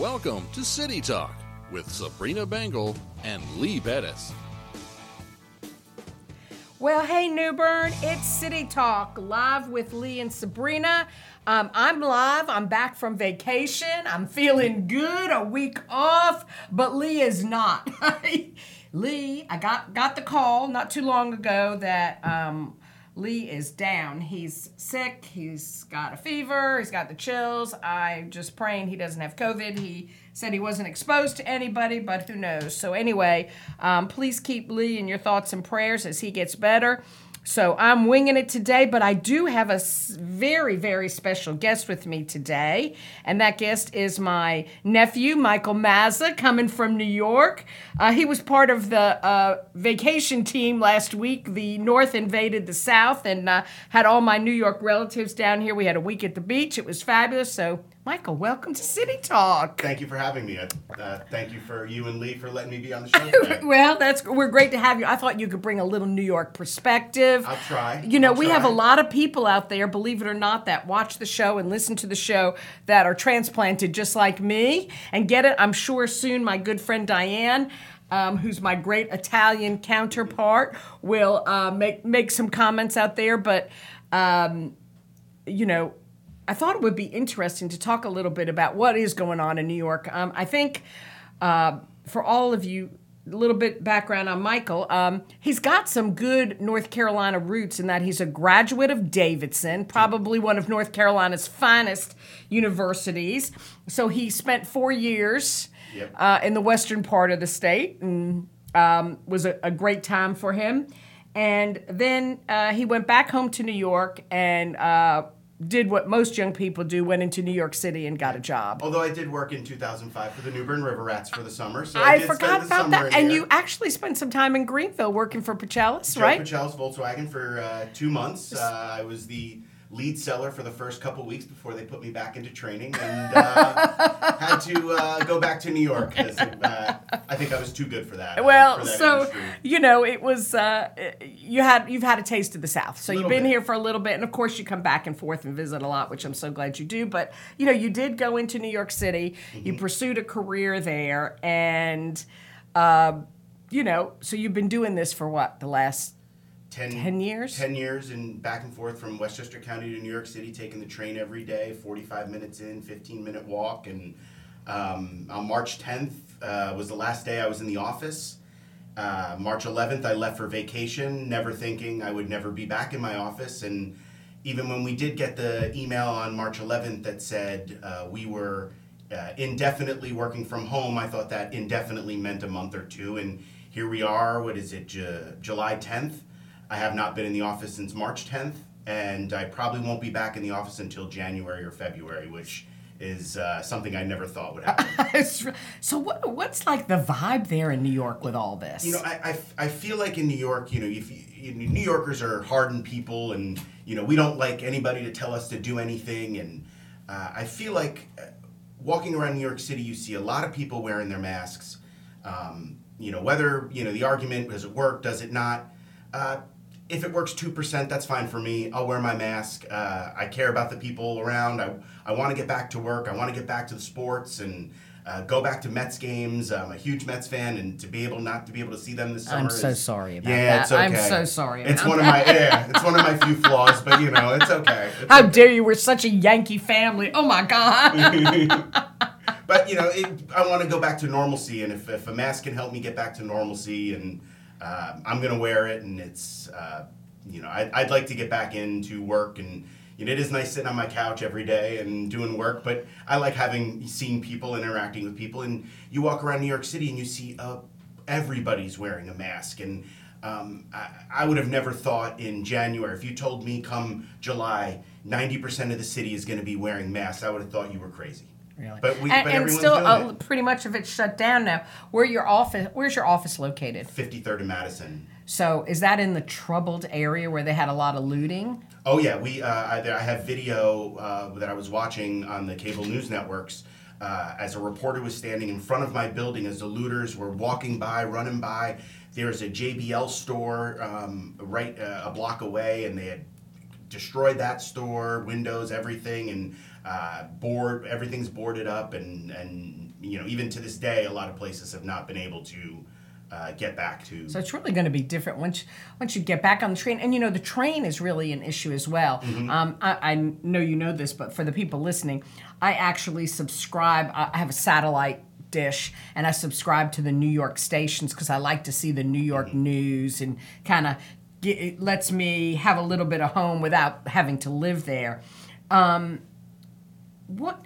Welcome to City Talk with Sabrina Bengel and Lee Bettis. Well, hey, New Bern, it's City Talk live with Lee and Sabrina. Um, I'm live. I'm back from vacation. I'm feeling good, a week off, but Lee is not. Lee, I got got the call not too long ago that um, Lee is down. He's sick. He's got a fever. He's got the chills. I'm just praying he doesn't have COVID. He said he wasn't exposed to anybody, but who knows? So anyway, um, please keep Lee in your thoughts and prayers as he gets better. So I'm winging it today, but I do have a very, very special guest with me today. And that guest is my nephew, Michael Mazza, coming from New York. Uh, he was part of the uh, vacation team last week. The North invaded the South and uh, had all my New York relatives down here. We had a week at the beach. It was fabulous. So Michael, welcome to City Talk. Thank you for having me. Uh, thank you for you and Lee for letting me be on the show. Well, that's we're great to have you. I thought you could bring a little New York perspective. I'll try. You know, I'll we try. have a lot of people out there, believe it or not, that watch the show and listen to the show that are transplanted just like me and get it. I'm sure soon my good friend Diane. Um, who's my great Italian counterpart will uh, make make some comments out there, but um, you know, I thought it would be interesting to talk a little bit about what is going on in New York. Um, I think uh, for all of you, a little bit background on Michael. Um, he's got some good North Carolina roots in that he's a graduate of Davidson, probably one of North Carolina's finest universities. So he spent four years Yep. uh, in the western part of the state and um, was a, a great time for him. And then uh, he went back home to New York and uh, did what most young people do went into New York City and got a job. Although I did work in 2005 for the New Bern River Rats for the summer, so I, I, forgot about that. And there. you actually spent some time in Greenville working for Pachelis, right? Pachel's Volkswagen for uh, two months. Uh, I was the lead seller for the first couple weeks before they put me back into training, and uh, had to uh, go back to New York because uh, I think I was too good for that. uh, Well, for that so industry. you know, it was uh, you had you've had a taste of the South, so you've been bit. here for a little bit, and of course you come back and forth and visit a lot, which I'm so glad you do. But you know, you did go into New York City, you Mm-hmm. pursued a career there, and uh, you know, so you've been doing this for what the last 10, 10 years? 10 years and back and forth from Westchester County to New York City, taking the train every day, 45 minutes in, 15 minute walk. And um, on March 10th uh, was the last day I was in the office. Uh, March 11th, I left for vacation, never thinking I would never be back in my office. And even when we did get the email on March 11th that said uh, we were uh, indefinitely working from home, I thought that indefinitely meant a month or two. And here we are, what is it, Ju- July 10th? I have not been in the office since March 10th, and I probably won't be back in the office until January or February, which is uh, something I never thought would happen. so what what's like the vibe there in New York with all this? You know, I, I, I feel like in New York, you know, if you, you know, New Yorkers are hardened people, and you know, we don't like anybody to tell us to do anything. And uh, I feel like uh, walking around New York City, you see a lot of people wearing their masks. Um, you know, whether you know the argument does it work, does it not? Uh, if it works two percent, that's fine for me. I'll wear my mask. Uh, I care about the people around. I I want to get back to work. I want to get back to the sports and. Uh, go back to Mets games. I'm a huge Mets fan, and to be able not to be able to see them this summer. I'm so is- sorry about yeah, that. it's okay. I'm so sorry It's one of my yeah, it's one of my few flaws, but you know, it's okay. It's How dare you? We're such a Yankee family. Oh my God. but you know, it, I want to go back to normalcy, and if, if a mask can help me get back to normalcy, and uh, I'm gonna wear it, and it's uh, you know, I, I'd like to get back into work, and you know, it is nice sitting on my couch every day and doing work, but I like having seen people, interacting with people, and you walk around New York City and you see uh, everybody's wearing a mask, and um, I, I would have never thought in January, if you told me come July, 90% of the city is going to be wearing masks, I would have thought you were crazy. Really? But we, and, but and still, doing uh, it. pretty much of it's shut down now. Where your office? Where's your office located? 53rd and Madison. So is that in the troubled area where they had a lot of looting? Oh yeah, we uh, I, I have video uh, that I was watching on the cable news networks. Uh, as a reporter was standing in front of my building as the looters were walking by, running by. There's a JBL store um, right uh, a block away, and they had destroyed that store, windows, everything, and uh, board everything's boarded up, and and you know even to this day, a lot of places have not been able to uh, get back to. So it's really going to be different once once you get back on the train, and you know the train is really an issue as well. Um, I, I know you know this, but for the people listening, I actually subscribe. I have a satellite dish, and I subscribe to the New York stations because I like to see the New York news and kind of it lets me have a little bit of home without having to live there. Um, what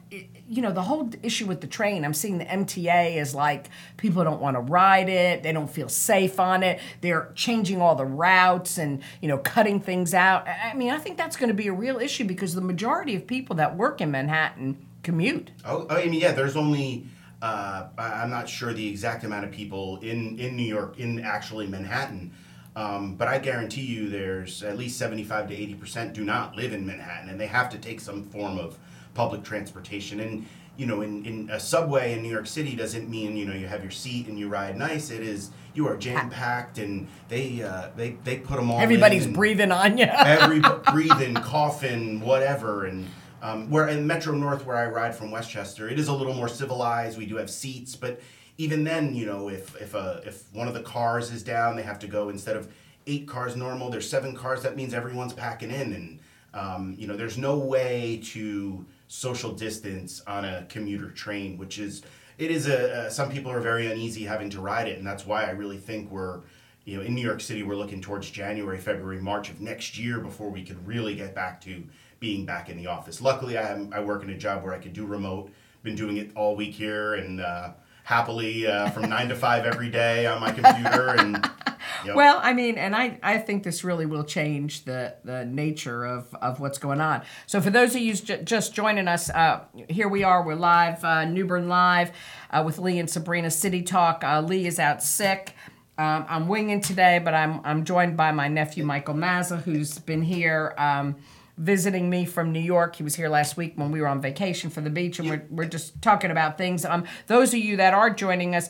you know the whole issue with the train i'm seeing the mta is like people don't want to ride it they don't feel safe on it they're changing all the routes and you know cutting things out i mean i think that's going to be a real issue because the majority of people that work in manhattan commute Oh, I mean, yeah. There's only uh, I'm not sure the exact amount of people in in New York, in actually Manhattan, um, but I guarantee you, there's at least 75 to 80 percent do not live in Manhattan, and they have to take some form of public transportation. And you know, in, in a subway in New York City doesn't mean you know you have your seat and you ride nice. It is you are jam packed, and they uh, they they put them all. everybody's breathing on you every breathing, coughing, whatever. And um, where in Metro North, where I ride from Westchester, it is a little more civilized. We do have seats, but even then, you know, if if a if one of the cars is down, they have to go instead of eight cars normal. There's seven cars. That means everyone's packing in, and um, you know, there's no way to social distance on a commuter train, which is it is a, a some people are very uneasy having to ride it, and that's why I really think we're you know, in New York City, we're looking towards January, February, March of next year before we could really get back to being back in the office. Luckily, I have, I work in a job where I could do remote. Been doing it all week here, and uh, happily uh, from nine to five every day on my computer. And yep. Well, I mean, and I, I think this really will change the, the nature of, of what's going on. So, for those of you j- just joining us, uh, here we are. We're live, uh, New Bern Live, uh, with Lee and Sabrina City Talk. Uh, Lee is out sick. Um, I'm winging today, but I'm, I'm joined by my nephew, Michael Mazza, who's been here. Um, visiting me from New York. He was here last week when we were on vacation for the beach, and we're, we're just talking about things. Um, those of you that are joining us,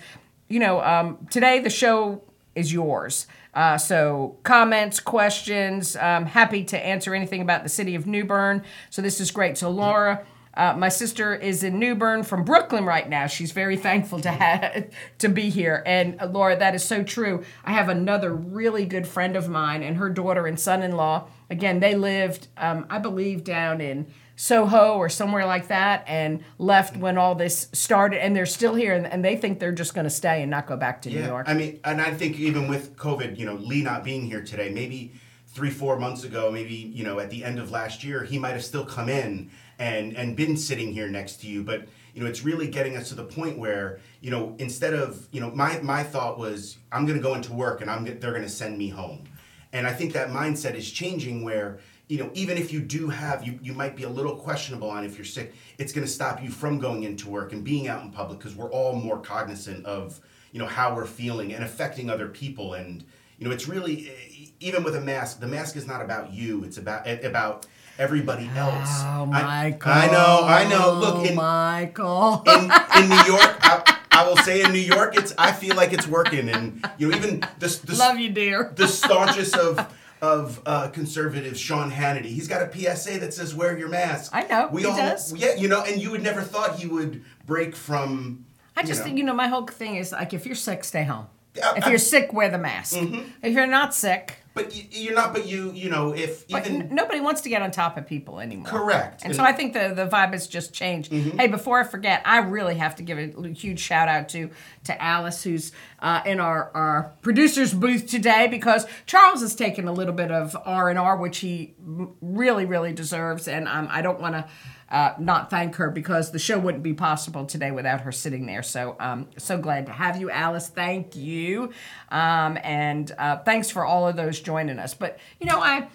you know, um, today the show is yours. Uh, so comments, questions, um, happy to answer anything about the city of New Bern. So this is great. So Laura. Uh, my sister is in New Bern from Brooklyn right now. She's very thankful to have to be here. And uh, Laura, that is so true. I have another really good friend of mine and her daughter and son-in-law. Again, they lived, um, I believe, down in Soho or somewhere like that, and left when all this started. And they're still here, and, and they think they're just going to stay and not go back to New Yeah, York. I mean, and I think even with COVID, you know, Lee not being here today, maybe three, four months ago, maybe you know, at the end of last year, he might have still come in and and been sitting here next to you. But you know, it's really getting us to the point where you know, instead of you know, my my thought was I'm going to go into work and I'm they're going to send me home, and I think that mindset is changing where. You know, even if you do have, you, you might be a little questionable on if you're sick. It's going to stop you from going into work and being out in public because we're all more cognizant of you know how we're feeling and affecting other people and you know it's really eh, e- even with a mask the mask is not about you it's about eh, about everybody else Oh, I- Michael. I, know i know look in, Michael. in in new york I, I will say in new york it's i feel like it's working and you know even Love you, dear. the staunchest of of uh, conservatives, Sean Hannity. He's got a PSA that says "Wear your mask." I know, We he all, does. Yeah, you know, and you would never thought he would break from. I just know. think, you know, my whole thing is like, if you're sick, stay home. Yeah, If you're sick, wear the mask. If you're not sick, But you're not. But you, you know, if But even n- nobody wants to get on top of people anymore. Correct. And, And- so I think the, the vibe has just changed. Hey, before I forget, I really have to give a huge shout out to to Alice, who's uh, in our, our producer's booth today, because Charles has taken a little bit of R and R, which he really, really deserves. And um, I don't want to. Uh, not thank her because the show wouldn't be possible today without her sitting there. So, um, so glad to have you, Alice. Thank you, um, and uh, thanks for all of those joining us. But you know, I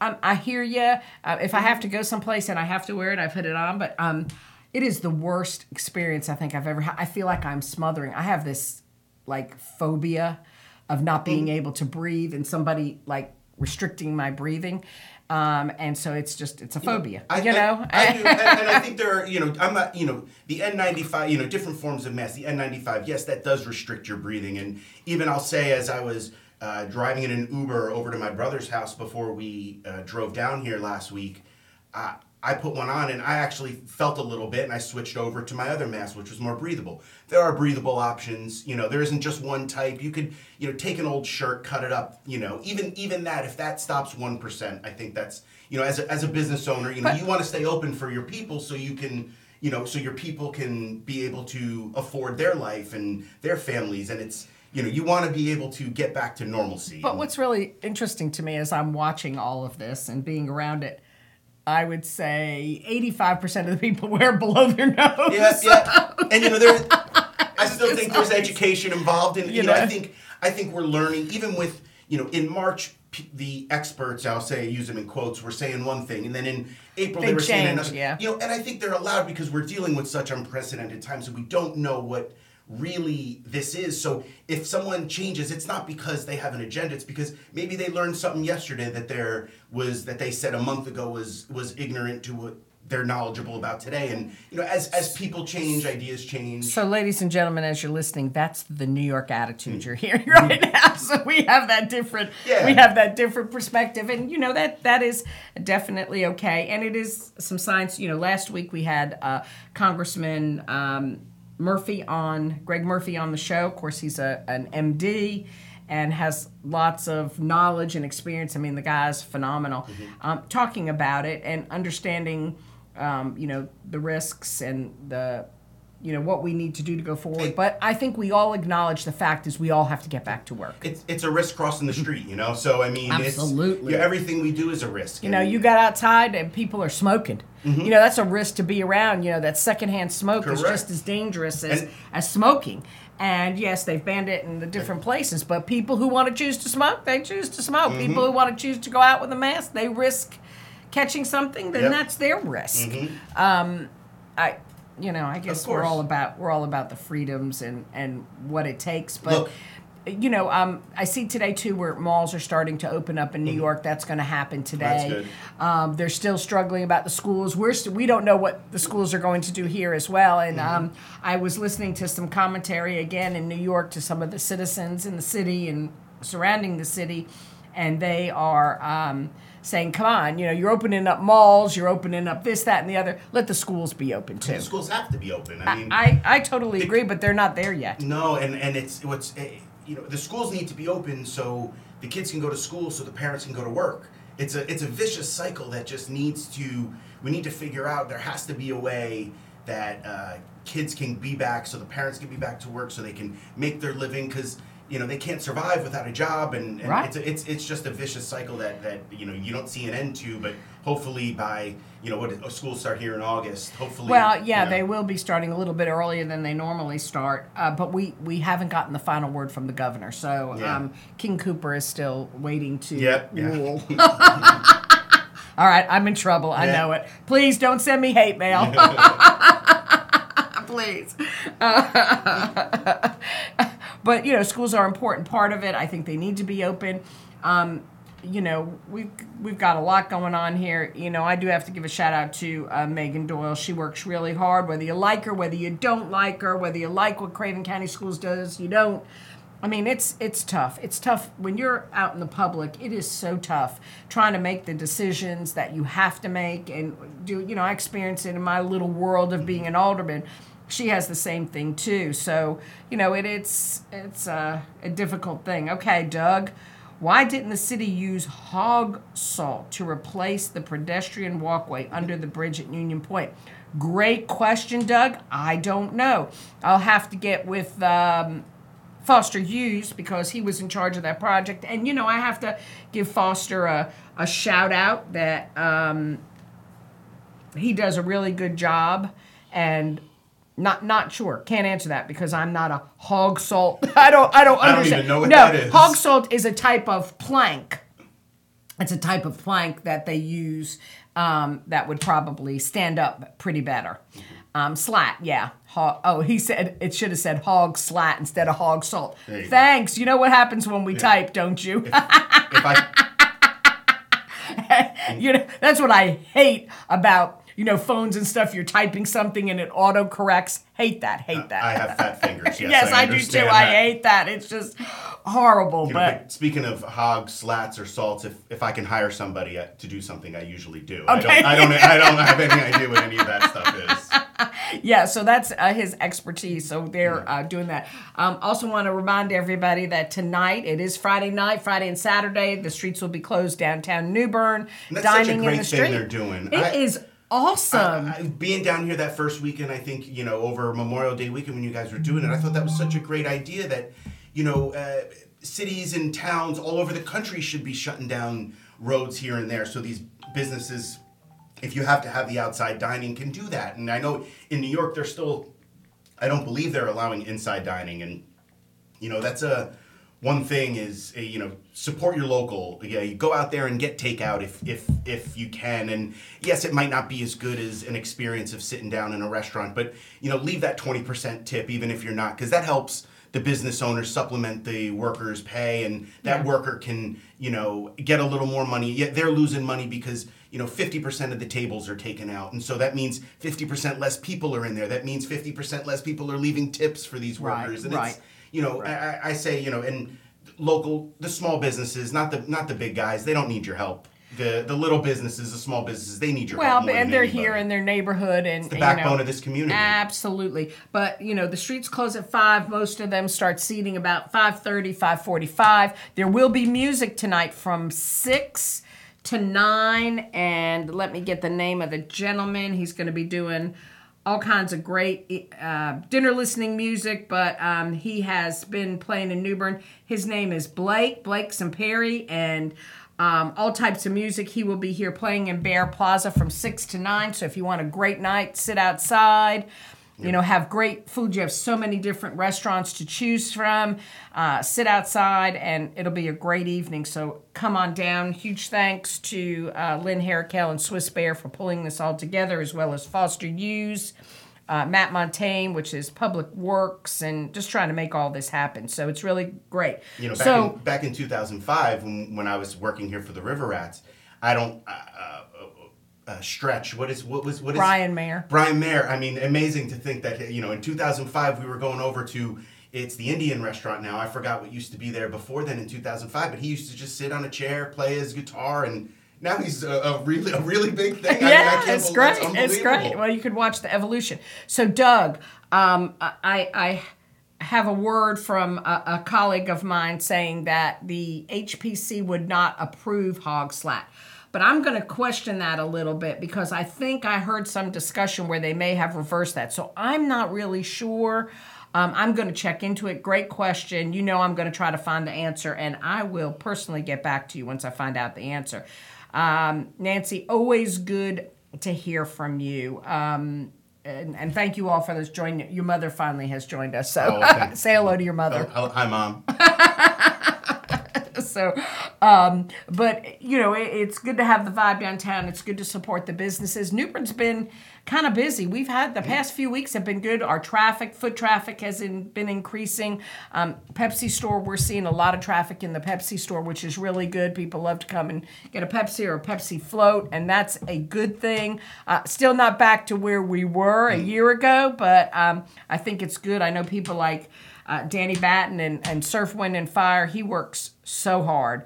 um, I hear you. Uh, if I have to go someplace and I have to wear it, I put it on. But um, it is the worst experience I think I've ever had. I feel like I'm smothering. I have this like phobia of not being able to breathe and somebody like restricting my breathing. Um, and so it's just it's a phobia. I, you know. I, I do, and, and I think there are, you know, I'm not, you know, the N95, you know, different forms of masks. The N95, yes, that does restrict your breathing, and even I'll say, as I was uh, driving in an Uber over to my brother's house before we uh, drove down here last week, uh, I put one on and I actually felt a little bit and I switched over to my other mask, which was more breathable. There are breathable options. You know, there isn't just one type. You could, you know, take an old shirt, cut it up. You know, even even that, if that stops one percent, I think that's, you know, as a, as a business owner, you know, you want to stay open for your people so you can, you know, so your people can be able to afford their life and their families, and it's, you know, you want to be able to get back to normalcy. But what's really interesting to me as I'm watching all of this and being around it, I would say 85% of the people wear below their nose. yeah, yeah. And you know, there. I still think there's education involved, and you, You know, I think I think we're learning. Even with you know, in March, p- the experts, I'll say, use them in quotes, were saying one thing, and then in April they, They were saying change, another. yeah. You know, and I think they're allowed because we're dealing with such unprecedented times, and we don't know what really this is. So if someone changes, it's not because they have an agenda. It's because maybe they learned something yesterday that there was that they said a month ago was was ignorant to what they're knowledgeable about today. And you know, as as people change, ideas change. So, ladies and gentlemen, as you're listening, that's the New York attitude you're hearing right now. So we have that different, Yeah. we have that different perspective, and you know that that is definitely okay. And it is some science. You know, last week we had uh, Congressman um, Murphy on, Greg Murphy on the show. Of course, he's a an MD and has lots of knowledge and experience. I mean, the guy's phenomenal. Um, talking about it and understanding, um, you know, the risks and the you know what we need to do to go forward. But I think we all acknowledge the fact is we all have to get back to work. it's it's a risk crossing the street, you know. So I mean, Absolutely. it's, yeah, everything we do is a risk. You know, you got outside and people are smoking. Mm-hmm. You know, that's a risk to be around. You know, that secondhand smoke is just as dangerous as, And- as smoking. And yes, they've banned it in the different places, but people who want to choose to smoke, they choose to smoke. Mm-hmm. People who want to choose to go out with a mask, they risk catching something, then Yep. Mm-hmm. that's their risk. Um, I, you know, I guess we're all about we're all about the freedoms and and what it takes, but. Look. you know, um, I see today too where malls are starting to open up in New York. That's going to happen today. Mm-hmm. Um, they're still struggling about the schools. We're st- we don't know what the schools are going to do here as well. And Mm-hmm. um, I was listening to some commentary again in New York to some of the citizens in the city and surrounding the city, and they are um, saying, "Come on, you know, you're opening up malls, you're opening up this, that, and the other. Let the schools be open too." The schools have to be open. I mean, I, I totally agree, but they're not there yet. No, and and it's what's eh, you know the schools need to be open so the kids can go to school so the parents can go to work. It's a it's a vicious cycle that just needs to we need to figure out. There has to be a way that uh, kids can be back so the parents can be back to work so they can make their living because you know they can't survive without a job and, and Right. it's a, it's it's just a vicious cycle that that you know you don't see an end to. But hopefully by you know what oh, schools start here in August. Hopefully, Well, yeah, you know, they will be starting a little bit earlier than they normally start, uh, but we, we haven't gotten the final word from the governor. So Yeah. um, King Cooper is still waiting to Yep, yeah. rule. All right, I'm in trouble. I know it. Please don't send me hate mail. Please. But you know, schools are an important part of it. I think they need to be open. Um, you know, we've we've got a lot going on here. You know, I do have to give a shout out to uh, Megan Doyle. She works really hard. Whether you like her, whether you don't like her, whether you like what Craven County Schools does, you don't. I mean, it's it's tough. It's tough when you're out in the public. It is so tough trying to make the decisions that you have to make and do. You know, I experience it in my little world of being an alderman. She has the same thing too. So you know, it, it's it's a, a difficult thing. Okay, Doug. Why didn't the city use hog salt to replace the pedestrian walkway under the bridge at Union Point? Great question, Doug. I don't know. I'll have to get with um, Foster Hughes because he was in charge of that project. And, you know, I have to give Foster a, a shout out that um, he does a really good job. And not not sure. Can't answer that because I'm not a hog salt. I don't I don't I don't understand. even know what no, that is. hog salt is a type of plank. It's a type of plank that they use um, that would probably stand up pretty better. Um, slat, yeah. Hog, oh, he said it should have said hog slat instead of hog salt. You go. Thanks. You know what happens when we type, don't you? if I you know, that's what I hate about you know, phones and stuff. You're typing something and it auto corrects. Hate that. Hate that. I have fat fingers. Yes, yes, I, I, do too. understand I hate that. It's just horrible. You but but speaking of hogs, slats, or salts, if, if I can hire somebody uh, to do something, I usually do. I, Okay. don't, I don't. I don't have any idea what any of that stuff is. yeah, so that's uh, his expertise. So they're uh, doing that. Um, also, want to remind everybody that tonight it is Friday night, Friday and Saturday. The streets will be closed downtown New Bern. And that's such a dining in great the thing street. they're doing. It I- is awesome. I- being down here that first weekend, I think you know over Memorial Day weekend when you guys were doing it, I thought that was such a great idea that you know uh, cities and towns all over the country should be shutting down roads here and there so these businesses, if you have to have the outside dining, can do that. And I know in New York they're still, I don't believe they're allowing inside dining, and you know that's a one thing is uh, you know support your local. Yeah you go out there and get takeout if if if you can. And yes it might not be as good as an experience of sitting down in a restaurant but you know leave that 20% tip even if you're not because that helps the business owners supplement the workers pay and that Yeah. worker can you know get a little more money. Yet they're losing money because you know 50% of the tables are taken out. And so that means 50% less people are in there. That means 50% less people are leaving tips for these Right, workers and right. it's you know, I, I- I say, you know, and local, the small businesses, not the not the big guys, they don't need your help. The the little businesses, the small businesses, they need your well, help. Well, and they're anybody. here in their neighborhood and the you backbone know, of this community. Absolutely. But, you know, the streets close at 5. Most of them start seating about 5.30, 5.45. There will be music tonight from 6 to 9. And let me get the name of the gentleman. He's going to be doing all kinds of great uh, dinner listening music, but um, he has been playing in New Bern. His name is Blake, Blake Perry, and um, all types of music. He will be here playing in Bear Plaza from 6 to 9. So if you want a great night, sit outside, you know, have great food. You have so many different restaurants to choose from. Uh, sit outside, and it'll be a great evening. So come on down. Huge thanks to uh, Lynn Harakal and Swiss Bear for pulling this all together, as well as Foster Hughes. Uh, Matt Montanye, which is Public Works, and just trying to make all this happen. So it's really great. You know, back, so in, back in 2005, when, when I was working here for the River Rats, I don't uh, uh, stretch. What is what was what is Brian Mayer. Brian Mayer. I mean, amazing to think that you know in 2005 we were going over to it's the Indian restaurant now. I forgot what used to be there before then in 2005, but he used to just sit on a chair, play his guitar, and now he's a, a really a really big thing. I mean, I yeah, it's great. It's great. Well, you could watch the evolution. So, Doug, um, I, I have a word from a, a colleague of mine saying that the HPC would not approve hog slat. But I'm going to question that a little bit because I think I heard some discussion where they may have reversed that. So I'm not really sure. Um, I'm going to check into it. Great question. You know, I'm going to try to find the answer, and I will personally get back to you once I find out the answer. Um, Nancy, always good to hear from you. Um, and, and thank you all for this joining. Your mother finally has joined us, so Oh, thanks. say hello to your mother. Oh, hi, mom. so um, but you know it, it's good to have the vibe downtown. It's good to support the businesses. New Bern's been kind of busy. We've had the past few weeks have been good. Our traffic foot traffic has in, been increasing. Um, pepsi store we're seeing a lot of traffic in the pepsi store which is really good. People love to come and get a pepsi or a pepsi float and that's a good thing. Uh, still not back to where we were a year ago but um, i think it's good. I know people like uh, Danny Batten and, and Surf, Wind, and Fire, he works so hard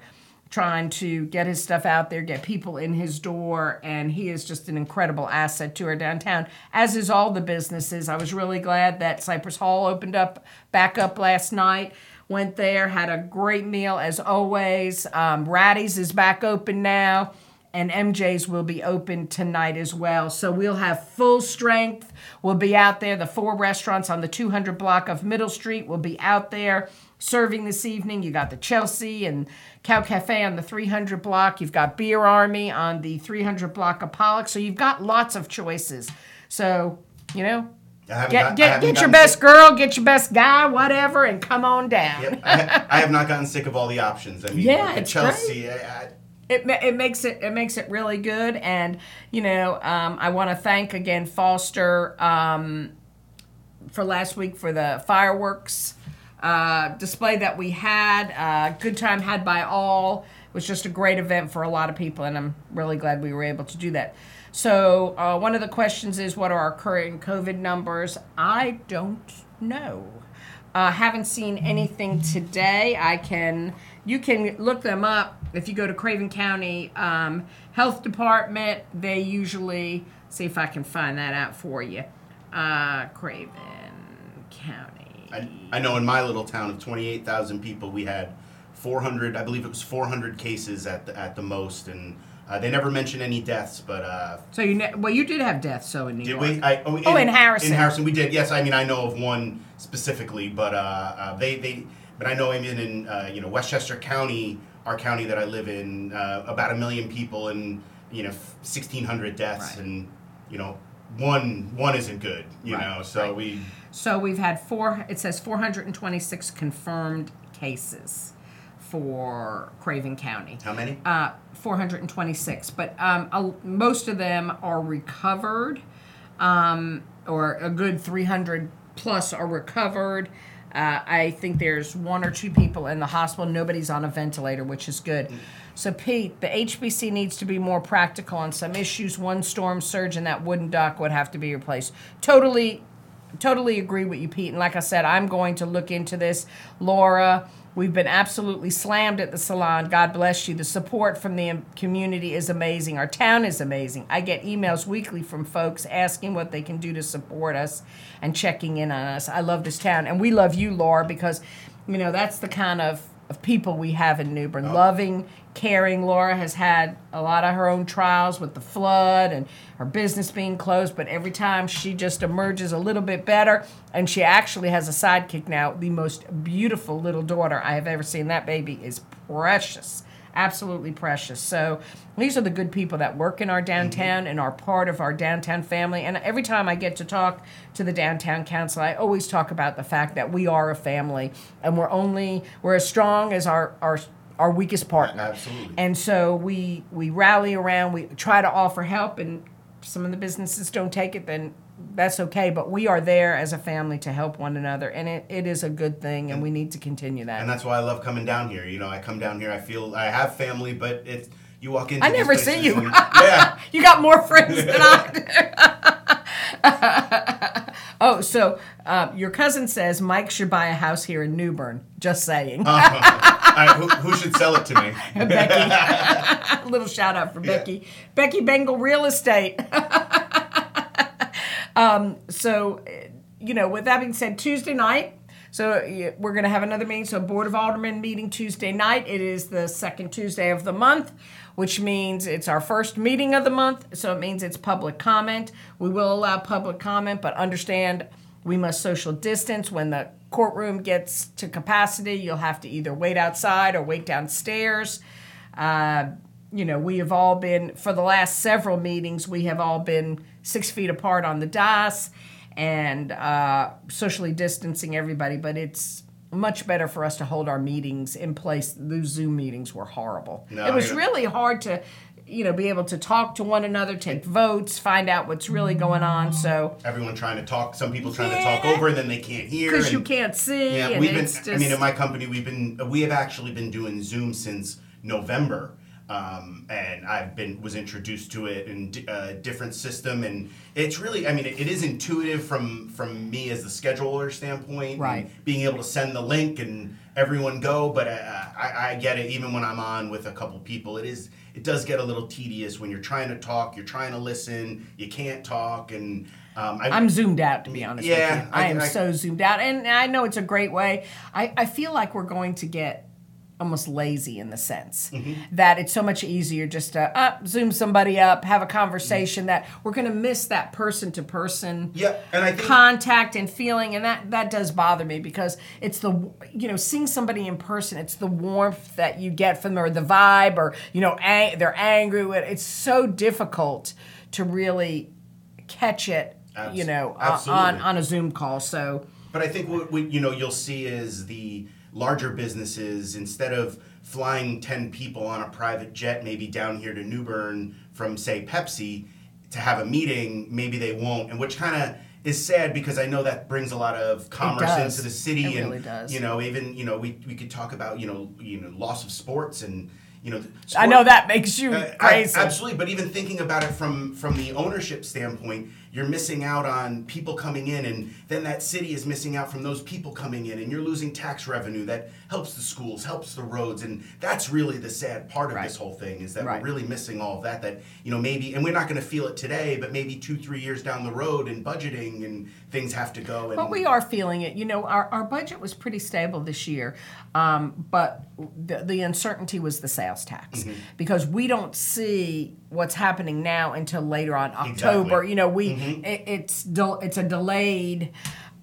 trying to get his stuff out there, get people in his door, and he is just an incredible asset to our downtown, as is all the businesses. I was really glad that Cypress Hall opened up back up last night. Went there, had a great meal as always. Um, Ratty's is back open now and MJ's will be open tonight as well. So we'll have full strength. We'll be out there. The four restaurants on the 200 block of Middle Street will be out there serving this evening. You got the Chelsea and Cow Cafe on the 300 block. You've got Beer Army on the 300 block of Pollock. So you've got lots of choices. So, you know, get, got- get, get your best sick- girl, get your best guy, whatever, and come on down. Yep, I, ha- I have not gotten sick of all the options. I mean, Yeah, the it's Chelsea. I, I, it, it makes it it makes it really good and you know um, i want to thank again foster um, for last week for the fireworks uh, display that we had uh, good time had by all it was just a great event for a lot of people and i'm really glad we were able to do that So uh, one of the questions is, what are our current COVID numbers? I don't know. Uh, haven't seen anything today. I can, you can look them up if you go to Craven County um, Health Department. They usually see if I can find that out for you. Uh, Craven County. I, I know in my little town of 28,000 people, we had 400, I believe it was 400 cases at the, at the most, and uh, they never mentioned any deaths, but uh, So you ne- well, you did have deaths, so in New did York. we? I, oh, in, Oh, in Harrison. In Harrison, we did. Yes, I mean I know of one specifically, but uh, uh, they they, but I know I'm in uh, you know Westchester County, our county that I live in, uh, about a million people and you know 1,600 deaths, Right. and you know one one isn't good, you Right, know. So right. we So we've had four. It says 426 confirmed cases for Craven County. how many? Uh, 426, but um, a, most of them are recovered, um, or a good 300 plus are recovered. Uh, I think there's one or two people in the hospital. Nobody's on a ventilator, which is good. So, Pete, the HPC needs to be more practical on some issues. One storm surge and that wooden duck would have to be replaced. Totally totally agree with you, Pete. And like I said, I'm going to look into this. Laura, we've been absolutely slammed at the salon. God bless you. The support from the community is amazing. Our town is amazing. I get emails weekly from folks asking what they can do to support us and checking in on us. I love this town. And we love you, Laura, because, you know, that's the kind of, of people we have in New Bern. Oh. Loving, caring. Laura has had a lot of her own trials with the flood and her business being closed, but every time she just emerges a little bit better. And she actually has a sidekick now, the most beautiful little daughter I have ever seen. That baby is precious. Absolutely precious. So these are the good people that work in our downtown and are part of our downtown family. And every time I get to talk to the downtown council, I always talk about the fact that we are a family and we're only we're as strong as our our our weakest partner. Absolutely. And so we we rally around, we try to offer help and some of the businesses don't take it then that's okay, but we are there as a family to help one another and it, it is a good thing and we need to continue that. and that's why I love coming down here. You know, I come down here, I feel I have family, but it's you walk into I never see you. and- yeah. You got more friends than I do. oh, so uh, your cousin says Mike should buy a house here in New Bern. Just saying. All who, who should sell it to me? Becky. A little shout out for Becky. Becky Bengel Real Estate. um, so, you know, with that being said, Tuesday night, so we're going to have another meeting. So, Board of Aldermen meeting Tuesday night. It is the second Tuesday of the month, which means it's our first meeting of the month. So, it means it's public comment. We will allow public comment, but understand we must social distance. When the courtroom gets to capacity, you'll have to either wait outside or wait downstairs. Uh, you know, we have all been, for the last several meetings, we have all been six feet apart on the dais and uh, socially distancing everybody, but it's much better for us to hold our meetings in place. Those Zoom meetings were horrible. No, it was really hard to, you know, be able to talk to one another, take votes, find out what's really going on. So, Everyone trying to talk, some people trying to talk over and then they can't hear. because you can't see, Yeah, we've been. just. I mean, in my company, we've been. We have actually been doing Zoom since November, um, and I've been was introduced to it in a uh, different system, and it's really. I mean, it, it is intuitive from from me as the scheduler standpoint, Right. being able to send the link and everyone go. But uh, I, I get it. Even when I'm on with a couple people, it is. It does get a little tedious when you're trying to talk, you're trying to listen, you can't talk, and um, I, I'm zoomed out, to be honest Yeah, with you. I, I- am I- so zoomed out. And I know it's a great way. I, I feel like we're going to get almost lazy in the sense Mm-hmm. that it's so much easier just to uh, zoom somebody up, have a conversation, that we're going to miss that person to person and contact and feeling and that that does bother me because it's the you know seeing somebody in person it's the warmth that you get from them or the vibe or you know ang- they're angry with it's so difficult to really catch it you know uh, on on a zoom call so But I think what, what you know you'll see is the larger businesses instead of flying ten people on a private jet, maybe down here to New Bern from say Pepsi to have a meeting, maybe they won't, and which kind of is sad because I know that brings a lot of commerce into the city, It and really does. you know even you know we we could talk about you know you know loss of sports and you know. I know that makes you Uh, crazy. ab- absolutely, but even thinking about it from from the ownership standpoint, you're missing out on people coming in, and then that city is missing out from those people coming in, and you're losing tax revenue that helps the schools, helps the roads, and that's really the sad part of Right. this whole thing is that Right. we're really missing all of that. That you know maybe, and we're not going to feel it today, but maybe two, three years down the road, and budgeting and things have to go. And But we are feeling it. You know, our, our budget was pretty stable this year, um, but the, the uncertainty was the sales tax Mm-hmm. because we don't see what's happening now until later on October. Exactly. Mm-hmm. You know, we it, it's del- it's a delayed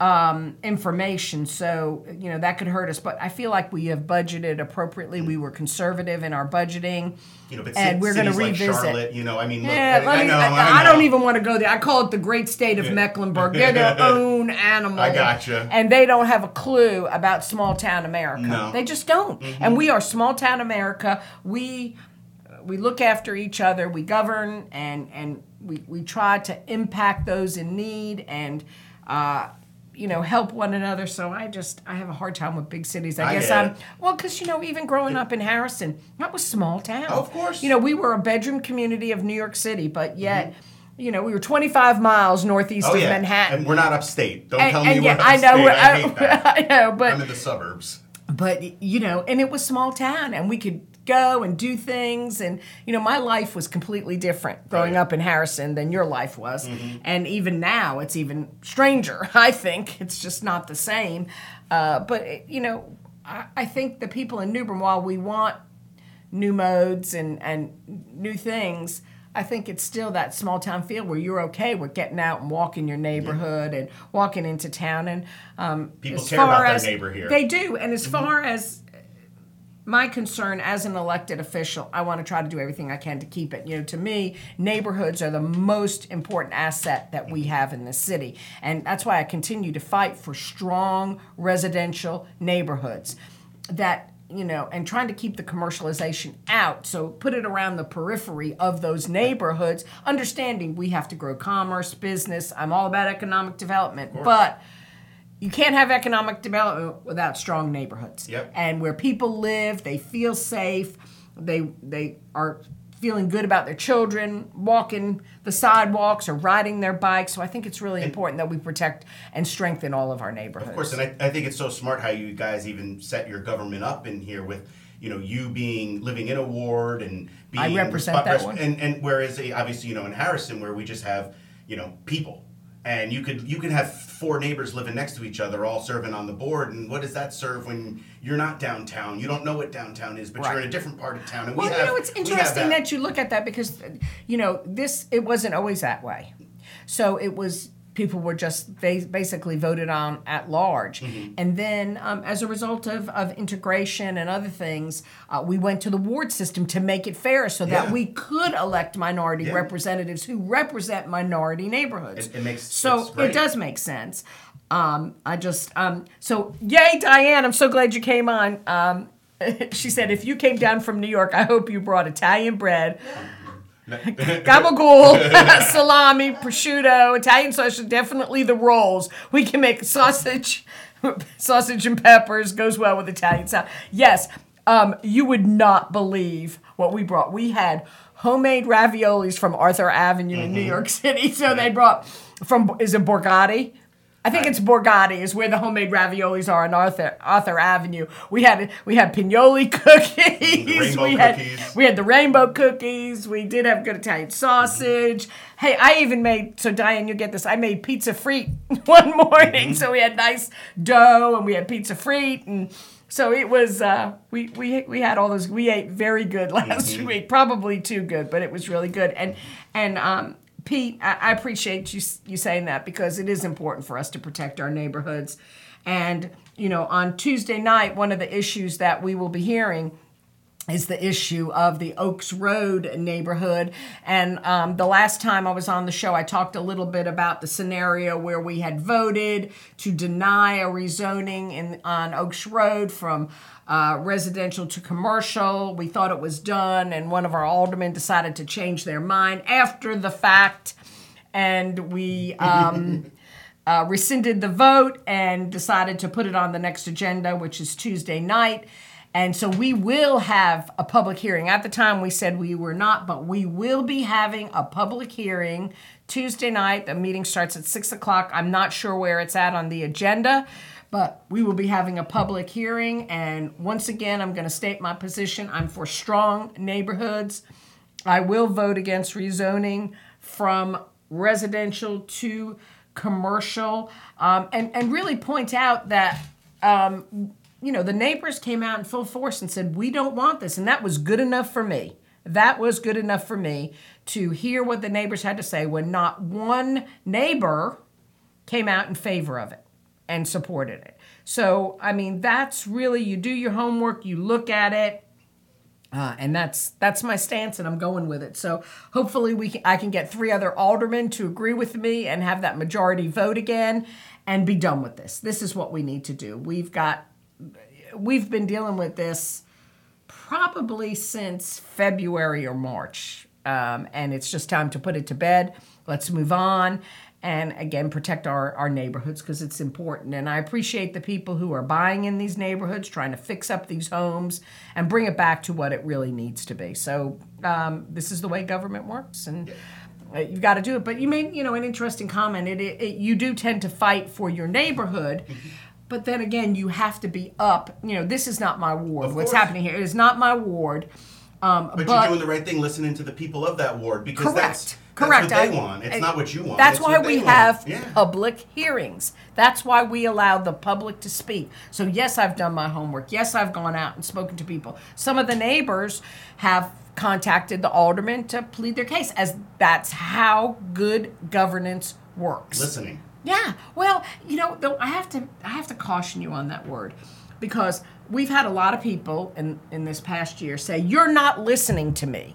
um, information, so you know that could hurt us. But I feel like we have budgeted appropriately. We were conservative in our budgeting. you know, but and ci- we're going to cities like. Charlotte, you know, I mean, look, Yeah, I, I know, I, I, I know. don't even want to go there. I call it the great state of Mecklenburg. They're their own animal. I gotcha. And they don't have a clue about small town America. No. Mm-hmm. They just don't. And we are small town America. We we look after each other. We govern and and we, we try to impact those in need and uh, you know help one another. So I just I have a hard time with big cities. I, I guess I'm it. well because you know even growing up in Harrison, that was small town. Of course. You know we were a bedroom community of New York City, but yet. Mm-hmm. You know, we were 25 miles northeast Oh of yeah, Manhattan. and we're not upstate. Don't And- tell and me yeah, we're I upstate. know, I, I. I know, but I'm in the suburbs. but you know and it was small town and we could go and do things and you know my life was completely different growing Right. up in harrison than your life was. And even now it's even stranger i think. It's just not the same. Uh, but it- you know I, I think the people in New Bern while we want new modes and, and new things I think it's still that small town feel where you're okay with getting out and walking your neighborhood and walking into town. And um, People as care about far their neighbor here. They do, and as far as my concern as an elected official, I want to try to do everything I can to keep it. You know, to me, neighborhoods are the most important asset that we have in the city. And that's why I continue to fight for strong residential neighborhoods that, you know, and trying to keep the commercialization out. So put it around the periphery of those neighborhoods, understanding we have to grow commerce, business. I'm all about economic development. But you can't have economic development without strong neighborhoods. Yep. And where people live, they feel safe, they they are feeling good about their children, walking the sidewalks or riding their bikes. So I think it's really important that we protect and strengthen all of our neighborhoods. Of course, and I, I think it's so smart how you guys even set your government up in here with, you know, you being living in a ward and being I represent that one. And and whereas obviously you know in Harrison where we just have you know people, and you could you could have four neighbors living next to each other all serving on the board, and what does that serve when you're not downtown? You don't know what downtown is, but you're in a different part of town. And Well, we you know, it's have interesting that. you look at that because, you know, this it wasn't always that way. So it was people were just ba- basically voted on at large, Mm-hmm. and then um, as a result of, of integration and other things, uh, we went to the ward system to make it fair, so that we could elect minority Yeah. representatives who represent minority neighborhoods. It- it makes- so it does make sense. Um, I just um, so yay, Diane! I'm so glad you came on. Um, she said, if you came down from New York, I hope you brought Italian bread, gabagool, salami, prosciutto, Italian sausage, definitely the rolls. We can make sausage, sausage and peppers goes well with Italian salad. Yes, um, you would not believe what we brought. We had homemade raviolis from Arthur Avenue in New York City. So they brought from is it Borgatti? I think it's Borgatti is where the homemade raviolis are on Arthur Arthur Avenue. We had we had pignoli cookies. we had cookies. we had the rainbow cookies. We did have good Italian sausage. Hey, I even made so Diane, you get this. I made pizza frite one morning, so we had nice dough and we had pizza frite and. So it was uh, we we we had all those. We ate very good last week, probably too good, but it was really good. And and um, Pete, I, appreciate you you saying that because it is important for us to protect our neighborhoods. And you know, on Tuesday night, one of the issues that we will be hearing is the issue of the Oaks Road neighborhood. And um, the last time I was on the show, I talked a little bit about the scenario where we had voted to deny a rezoning in on Oaks Road from uh, residential to commercial. We thought it was done, and one of our aldermen decided to change their mind after the fact, and we. Um, uh, rescinded the vote and decided to put it on the next agenda, which is Tuesday night. And so we will have a public hearing. At the time, we said we were not, but we will be having a public hearing Tuesday night. The meeting starts at six o'clock. I'm not sure where it's at on the agenda, but we will be having a public hearing. And once again, I'm going to state my position. I'm for strong neighborhoods. I will vote against rezoning from residential to commercial um, and, and really point out that um, you know, the neighbors came out in full force and said, We don't want this. And that was good enough for me. That was good enough for me to hear what the neighbors had to say when not one neighbor came out in favor of it and supported it. So, I mean, that's really you do your homework, you look at it, uh, and that's that's my stance, and I'm going with it. So hopefully we can, I can get three other aldermen to agree with me and have that majority vote again, and be done with this. This is what we need to do. We've got we've been dealing with this probably since February or March, um, and it's just time to put it to bed. Let's move on and again protect our, our neighborhoods because it's important. And i appreciate the people who are buying in these neighborhoods trying to fix up these homes and bring it back to what it really needs to be. So um, this is the way government works and uh, you've got to do it. But you made you know an interesting comment. It, it, it you do tend to fight for your neighborhood but then again you have to be up. You know this is not my ward. What's happening here it is not my ward um, But, you're doing the right thing, listening to the people of that ward because Correct. that's Correct. That's what they want. It's I- not what you want. That's why we want. have Yeah. public hearings. That's why we allow the public to speak. So yes, I've done my homework. Yes, I've gone out and spoken to people. Some of the neighbors have contacted the alderman to plead their case, as that's how good governance works. listening. Yeah. Well, you know, though I have to I have to caution you on that word because we've had a lot of people in in this past year say you're not listening to me.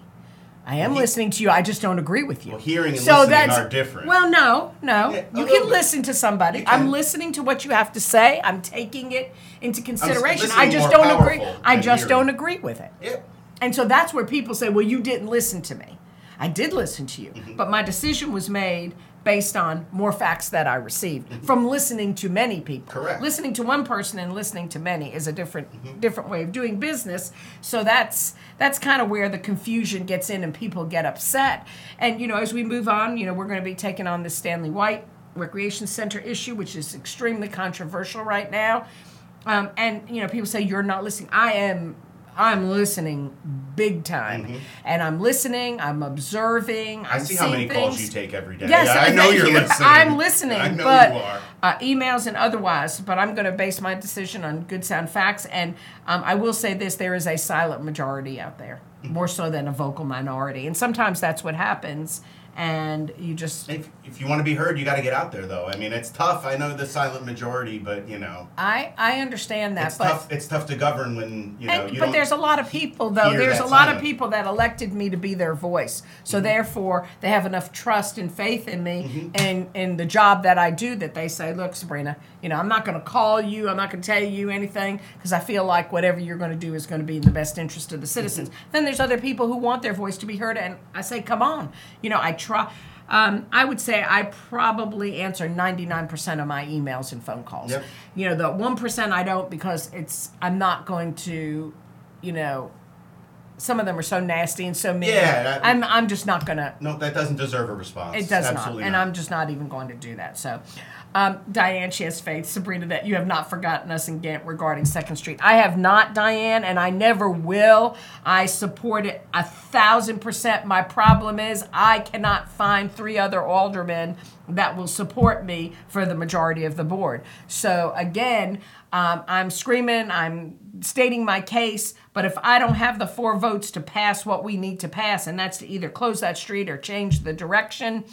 I am he- listening to you. I just don't agree with you. Well, hearing and listening are different. Well, no, no. Yeah, you can bit. listen to somebody. I'm listening to what you have to say. I'm taking it into consideration. I just don't agree. I just hearing. don't agree with it. Yeah. And so that's where people say, well, you didn't listen to me. I did listen to you, Mm-hmm. but my decision was made based on more facts that I received from listening to many people. Mm-hmm. Correct. Listening to one person and listening to many is a different different way of doing business. So that's that's kind of where the confusion gets in and people get upset. And you know, as we move on, you know, we're going to be taking on the Stanley White Recreation Center issue, which is extremely controversial right now. Um, and you know, people say you're not listening. I am. I'm listening big time, and I'm listening. I'm observing. Mm-hmm. I I'm see how many seeing calls you take every day. Yes, Yeah, I know you're you. listening. I'm listening, I know but you are. Uh, emails and otherwise. But I'm going to base my decision on good sound facts, and um, I will say this: there is a silent majority out there, more so than a vocal minority, and sometimes that's what happens. And you just If, if you want to be heard, you got to get out there, though. I mean, it's tough. I know the silent majority, but you know, I I understand that, it's but tough. It's tough to govern when you know And, you but there's a lot of people, though. There's a lot of people that elected me to be their voice. So Mm-hmm. therefore, they have enough trust and faith in me and in the job that I do that they say, "Look, Sabrina, you know, I'm not going to call you. I'm not going to tell you anything because I feel like whatever you're going to do is going to be in the best interest of the citizens." Mm-hmm. Then there's other people who want their voice to be heard, and I say, "Come on, you know, I try." Um, I would say I probably answer 99% of my emails and phone calls. Yep. You know, the 1% I don't because it's I'm not going to, you know, some of them are so nasty and so mean. Yeah, that- I'm I'm just not going to no, that doesn't deserve a response. it does Absolutely not, and I'm just not even going to do that. So, um, Diane, she has faith, Sabrina, that you have not forgotten us in Ghent regarding Second Street. I have not, Diane, and I never will. I support it a thousand percent. My problem is I cannot find three other aldermen that will support me for the majority of the board. So again, um, I'm screaming, I'm stating my case, but if I don't have the four votes to pass what we need to pass, and that's to either close that street or change the direction,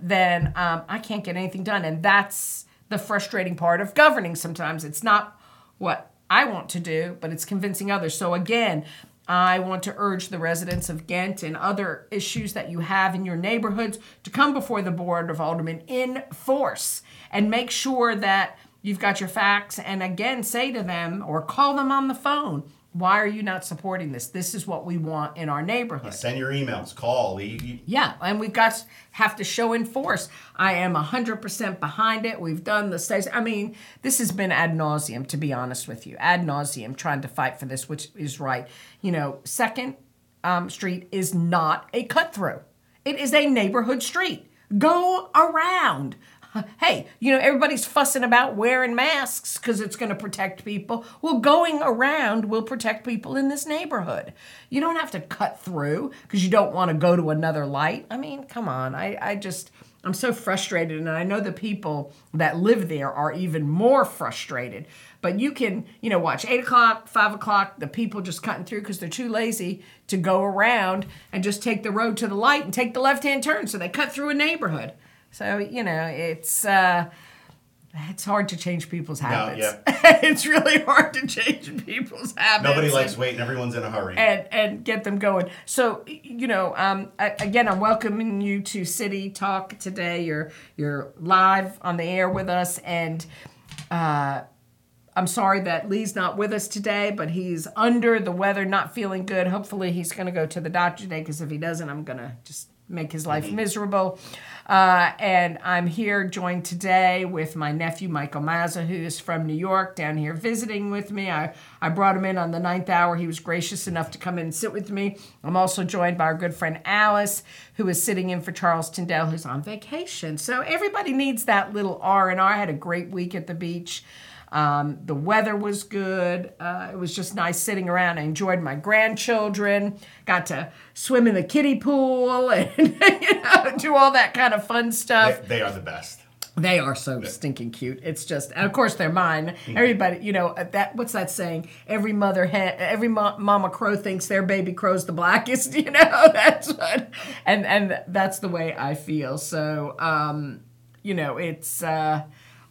then um, I can't get anything done. And that's the frustrating part of governing sometimes. It's not what I want to do, but it's convincing others. So again, I want to urge the residents of Ghent and other issues that you have in your neighborhoods to come before the Board of Aldermen in force and make sure that you've got your facts and again say to them or call them on the phone why are you not supporting this? This is what we want in our neighborhood. Send your emails, call. You- you- Yeah, and we've got have to show in force. I am hundred percent behind it. We've done the studies. I mean, this has been ad nauseum, to be honest with you, ad nauseum trying to fight for this, which is right. You know, Second um, Street is not a cut through. It is a neighborhood street. Go around. Hey, you know, everybody's fussing about wearing masks because it's going to protect people. Well, going around will protect people in this neighborhood. You don't have to cut through because you don't want to go to another light. I mean, come on. I, I just, I'm so frustrated. And I know the people that live there are even more frustrated. But you can, you know, watch 8 o'clock, 5 o'clock, the people just cutting through because they're too lazy to go around and just take the road to the light and take the left hand turn. So they cut through a neighborhood. So, you know, it's. Uh, it's hard to change people's habits. it's really hard to change people's habits. Nobody likes and- waiting. Everyone's in a hurry. and and get them going. So you know, um, I, again, I'm welcoming you to City Talk today. You're you're live on the air with us, and uh, I'm sorry that Lee's not with us today, but he's under the weather, not feeling good. Hopefully, he's going to go to the doctor today because if he doesn't, I'm going to just make his life miserable. Uh, and I'm here joined today with my nephew Michael Mazza, who is from New York, down here visiting with me. I, I brought him in on the ninth hour. He was gracious enough to come in and sit with me. I'm also joined by our good friend Alice, who is sitting in for Charles Tyndale, who's on vacation. So everybody needs that little R and R. I had a great week at the beach. Um, the weather was good. Uh, it was just nice sitting around. I enjoyed my grandchildren. Got to swim in the kiddie pool and you know do all that kind of fun stuff. they, they are the best. They are so stinking cute. It's just, of course they're mine. Everybody, you know that. What's that saying? Every mother, ha- every mo- mama crow thinks their baby crow's the blackest. You know that's what, and and that's the way I feel. So, um, you know, it's uh,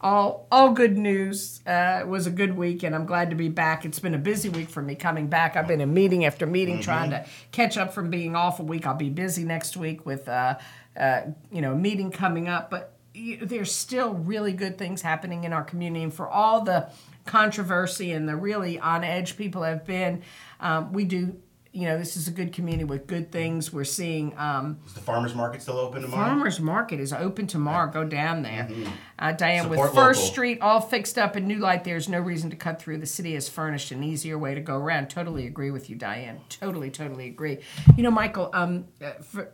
all all good news. Uh, it was a good week, and I'm glad to be back. It's been a busy week for me coming back. I've been in meeting after meeting trying to catch up from being off a week. I'll be busy next week with, uh, uh, you know, a meeting coming up, but there's still really good things happening in our community, and for all the controversy and the really on edge people have been, um, we do. You know, this is a good community with good things. We're seeing um, Is the farmers market still open tomorrow? Farmers Market is open tomorrow. Go down there. Uh, Diane, with Support First local. Street all fixed up and new light, there's no reason to cut through. The city has furnished an easier way to go around. Totally agree with you, Diane. Totally, totally agree. You know, Michael, um, uh, for,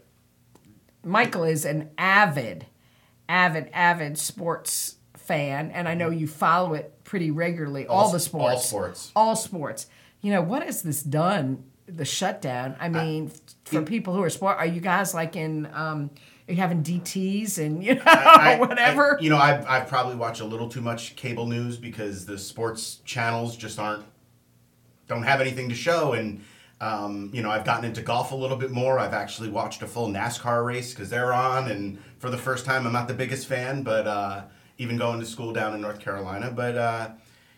Michael is an avid, avid, avid sports fan, and I know you follow it pretty regularly. All, All the sports. all sports. All sports. You know, what has this done? The shutdown. I mean, for people who are sport, are you guys like in? Um, are you having DTS and you know I- I- whatever? I- you know, I've, I've probably watched a little too much cable news because the sports channels just aren't don't have anything to show. And um, you know, I've gotten into golf a little bit more. I've actually watched a full NASCAR race because they're on, and for the first time, I'm not the biggest fan, but uh, even going to school down in North Carolina, but. Uh,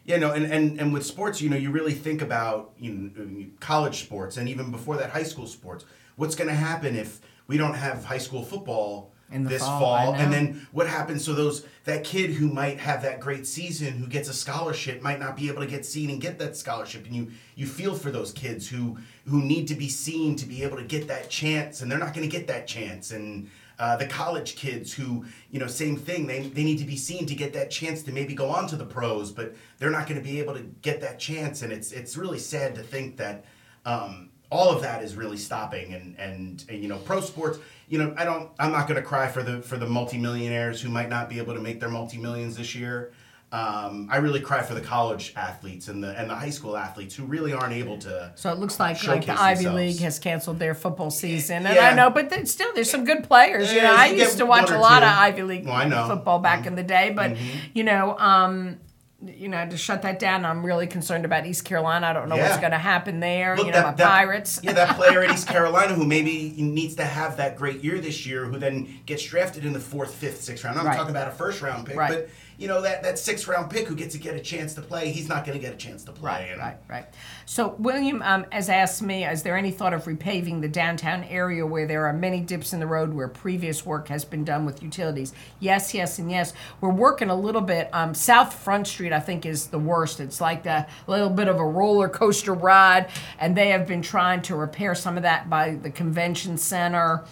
you know, and, and, and with sports, you know, you really think about you know, uh, college sports and even before that, high school sports. What's going to happen if we don't have high school football this fall, fall? And then what happens? So those that kid who might have that great season, who gets a scholarship, might not be able to get seen and get that scholarship. And you you feel for those kids who who need to be seen to be able to get that chance, and they're not going to get that chance. And uh, the college kids who you know same thing. They, they need to be seen to get that chance to maybe go on to the pros but they're not going to be able to get that chance. And it's it's really sad to think that um, all of that is really stopping. And, and and you know pro sports you know i don't i'm not going to cry for the for the multimillionaires who might not be able to make their multi-millions this year um, I really cry for the college athletes and the and the high school athletes who really aren't able to. so it looks like like the Ivy themselves. League has canceled their football season, and Yeah. I know, but then still there's some good players. you know, I used to watch a lot two. of Ivy League Well. Mm-hmm. football back in the day, but you know, um, you know, to shut that down, I'm really concerned about East Carolina. I don't know what's going to happen there. Look, you know, that- my that- Pirates. Yeah, that player at East Carolina who maybe needs to have that great year this year, who then gets drafted in the fourth, fifth, sixth round. I'm Right. talking about a first round pick, Right. but you know that that six round pick who gets to get a chance to play, he's not going to get a chance to play. Right, right, right. So William um, has asked me, is there any thought of repaving the downtown area where there are many dips in the road where previous work has been done with utilities? Yes, yes, and yes. We're working a little bit. Um, South Front Street, I think, is the worst. It's like a little bit of a roller coaster ride, and they have been trying to repair some of that by the convention center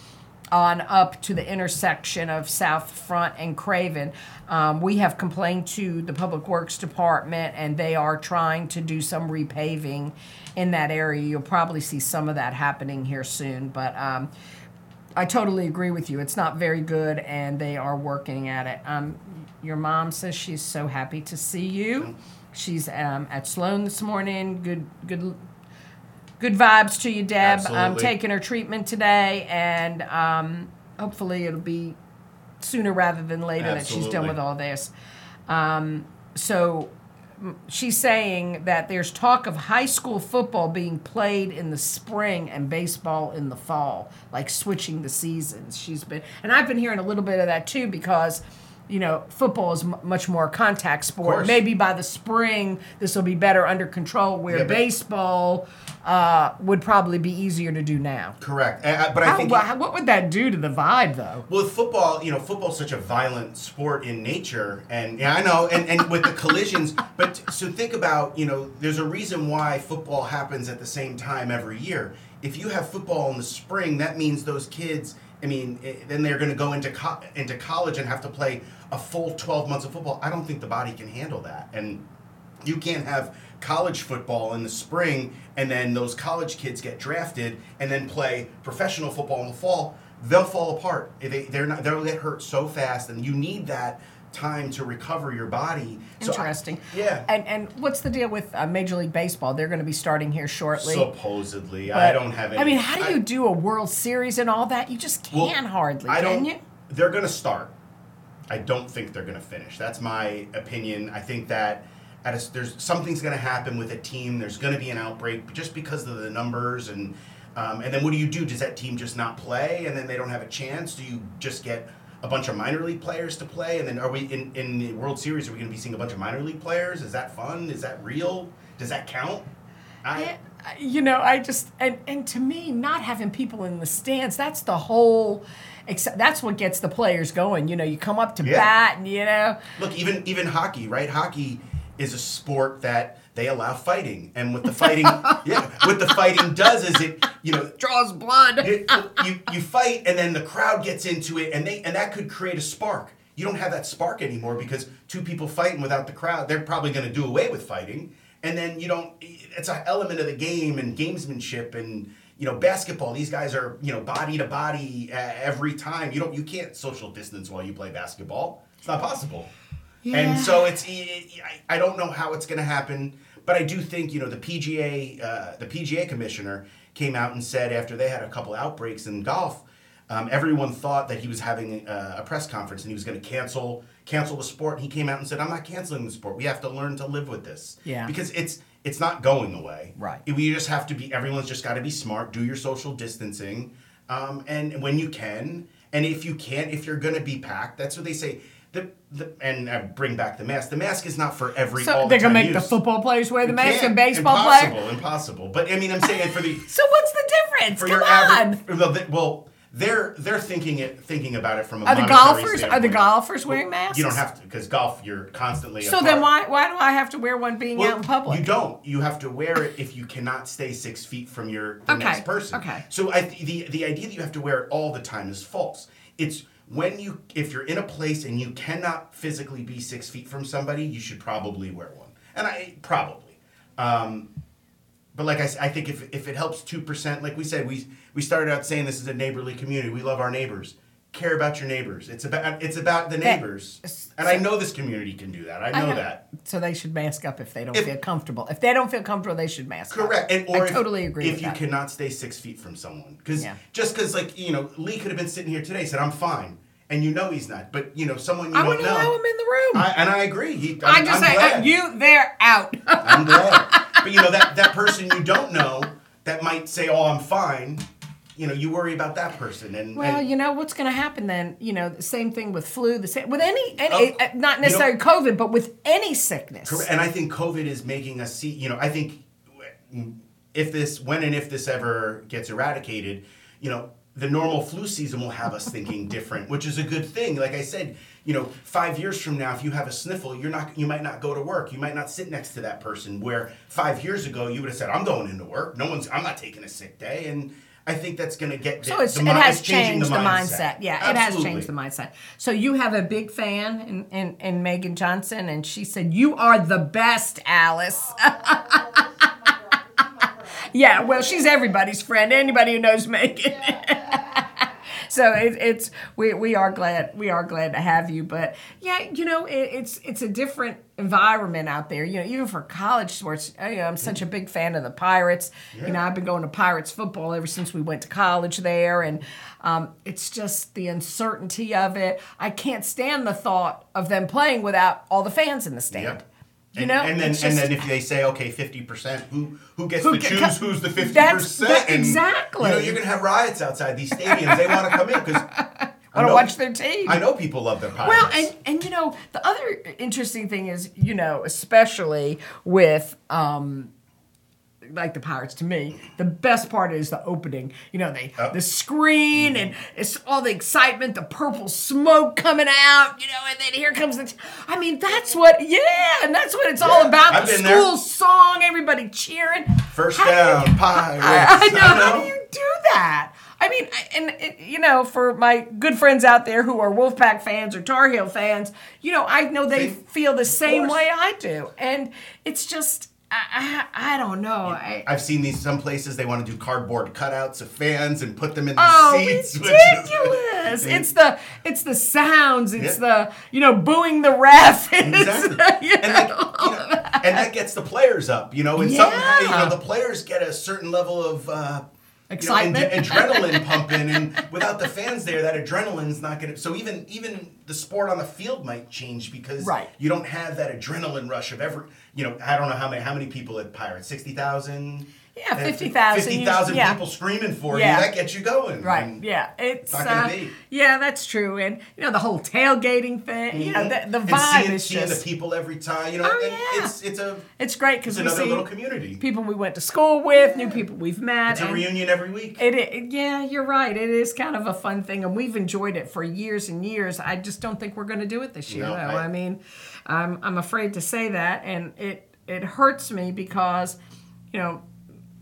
on up to the intersection of South Front and Craven. Um, we have complained to the Public Works Department, and they are trying to do some repaving in that area. You'll probably see some of that happening here soon, but um, I totally agree with you. It's not very good, and they are working at it. Um, your mom says she's so happy to see you. She's um, at Sloan this morning. Good, good good vibes to you, Deb. I'm taking her treatment today, and um, hopefully it'll be sooner rather than later that she's done with all this. Um, so she's saying that there's talk of high school football being played in the spring and baseball in the fall, like switching the seasons. She's been, and I've been hearing a little bit of that too because. You know, football is m- much more contact sport. Maybe by the spring, this will be better under control. Where Yeah, baseball uh, would probably be easier to do now. Correct. I- but I How, think. wha- what would that do to the vibe, though? Well, with football, you know, football's such a violent sport in nature, and yeah, I know, and, and with the collisions. But so think about, you know, there's a reason why football happens at the same time every year. If you have football in the spring, that means those kids. I mean, eh, then they're going to go into co- into college and have to play a full 12 months of football. I don't think the body can handle that, and you can't have college football in the spring and then those college kids get drafted and then play professional football in the fall. They'll fall apart. They, they're not they'll get hurt so fast and you need that time to recover your body So I- Interesting. yeah And and what's the deal with uh, Major League Baseball? They're going to be starting here shortly. supposedly i don't have any I mean, how do I- you do a World Series and all that? You just can't well, hardly, I don't, you? They're going to start. I don't think they're going to finish. That's my opinion. I think that at a, there's something's going to happen with a team. There's going to be an outbreak just because of the numbers and um, and then what do you do? Does that team just not play and then they don't have a chance? Do you just get a bunch of minor league players to play and then are we in in the World Series? Are we going to be seeing a bunch of minor league players? Is that fun? Is that real? Does that count? I, you know, I just and and to me, not having people in the stands, that's the whole. Except that's what gets the players going. You know, you come up to Yeah. bat, and you know, Look, even even hockey, right? Hockey is a sport that they allow fighting, and what the fighting, yeah, what the fighting does is it, you know, draws blood. you, you you fight, and then the crowd gets into it, and they and that could create a spark. You don't have that spark anymore because two people fighting without the crowd, they're probably going to do away with fighting, and then you don't. It's an element of the game and gamesmanship and. You know, basketball. These guys are, you know, body to body uh, every time. You don't, you can't social distance while you play basketball. It's not possible. Yeah. And so it's I don't know how it's going to happen, but I do think you know the PGA uh, the PGA commissioner came out and said after they had a couple outbreaks in golf, um, everyone thought that he was having a, a press conference and he was going to cancel cancel the sport. He came out and said, "I'm not canceling the sport. We have to learn to live with this. Yeah. because it's it's not going away. Right. We just have to be. Everyone's just got to be smart. Do your social distancing, um, and when you can, and if you can't, if you're going to be packed, that's what they say. The, the and I bring back the mask. The mask is not for every. So all they're the gonna make the football players wear the mask and baseball impossible, players. Impossible. impossible. But I mean, I'm saying for the So what's the difference? for Come your on. average. Well, well, they're they're thinking it thinking about it from a Are the golfers are the golfers wearing masks? You don't have to because golf you're constantly. So apart. then why why do I have to wear one being Well, out in public? You don't. You have to wear it if you cannot stay six feet from your the Okay, next person. okay. So I, the the idea that you have to wear it all the time is false. It's when you if you're in a place and you cannot physically be six feet from somebody, you should probably wear one. And I probably. Um, but like I, I think if, if it helps two percent, like we said, we we started out saying this is a neighborly community. We love our neighbors. Care about your neighbors. It's about it's about the That- neighbors. And I know this community can do that. I know, that. So they should mask up if they don't If- feel comfortable. If they don't feel comfortable, they should mask up. Correct. And or I if, totally agree if you that. cannot stay six feet from someone, because Yeah. just because like you know Lee could have been sitting here today said I'm fine, and you know he's not, but you know someone you I don't know. allow him in the room. I, and I agree. He, I I'm, just I'm say, glad. uh, you, they're out. I'm glad. but you know that that person you don't know that might say, "Oh, I'm fine." You know you worry about that person and Well, and- you know what's going to happen then. You know, the same thing with flu. The same with any, any uh, not you know- necessarily COVID, but with any sickness. Correct. And I think COVID is making us see, you know, I think if this, when and if this ever gets eradicated, you know, the normal flu season will have us thinking different, which is a good thing. Like I said, you know, five years from now, if you have a sniffle, you're not, you might not go to work. You might not sit next to that person. Where five years ago, you would have said, "I'm going into work. No one's, I'm not taking a sick day." And I think that's going to get. So it mi- has changed the mindset. Yeah, it has changed the mindset. So you have a big fan in, in, in Megan Johnson, and she said, You are the best, Alice. yeah, well, she's everybody's friend, anybody who knows Megan. so it, it's we, we are glad we are glad to have you but yeah you know it, it's it's a different environment out there. You know even for college sports I, am such a big fan of the pirates. You know i've been going to pirates football ever since we went to college there and um, it's just the uncertainty of it. I can't stand the thought of them playing without all the fans in the stand. Yep. You and, know and then It's and then if they say okay, fifty percent, who who gets Who to choose ca- who's the fifty percent? exactly. You know, you're gonna have riots outside these stadiums. they want to come in because I Want to watch their team. I know people love their pirates. Well, and and you know the other interesting thing is you know especially with um like the pirates to me the best part is the opening you know they Oh. the screen and it's all the excitement the purple smoke coming out you know and then here comes the i mean that's what yeah and that's what it's all about I've the been there. school song everybody cheering first How do you- down, pirates. I, I know. How do you do that? I mean, I- and you know, for my good friends out there who are Wolfpack fans or Tar Heel fans, you know, I know they Same- feel the same way I do, and it's just, I, I, I don't know. I, I've seen these some places they want to do cardboard cutouts of fans and put them in the Oh, seats. is- ridiculous! it's the it's the sounds. It's Yeah. the you know booing the ref. Exactly. you and, like, you know, and that gets the players up, you know, and somehow, you know, the players get a certain level of uh, you know, Excitement. ad- adrenaline pumping, and without the fans there, that adrenaline's not going to. So even even the sport on the field might change because Right. you don't have that adrenaline rush of every. You know, I don't know how many how many people at Pirates, sixty thousand. Yeah, 50,000, Fifty thousand yeah. people screaming for Yeah. you. That gets you going. Right. And- Yeah. It's not gonna uh, be. yeah, that's true. And you know the whole tailgating thing. You know the, the And vibe seeing, is seeing just. the people every time. You know, Oh, yeah. it's it's a it's great it's because we another see little community. people we went to school with, new people we've met. It's a reunion every week. It, it, yeah, you're right. It is kind of a fun thing, and we've enjoyed it for years and years. I just don't think we're going to do it this year, No. I- I, mean, I'm I'm afraid to say that, and it it hurts me because, you know,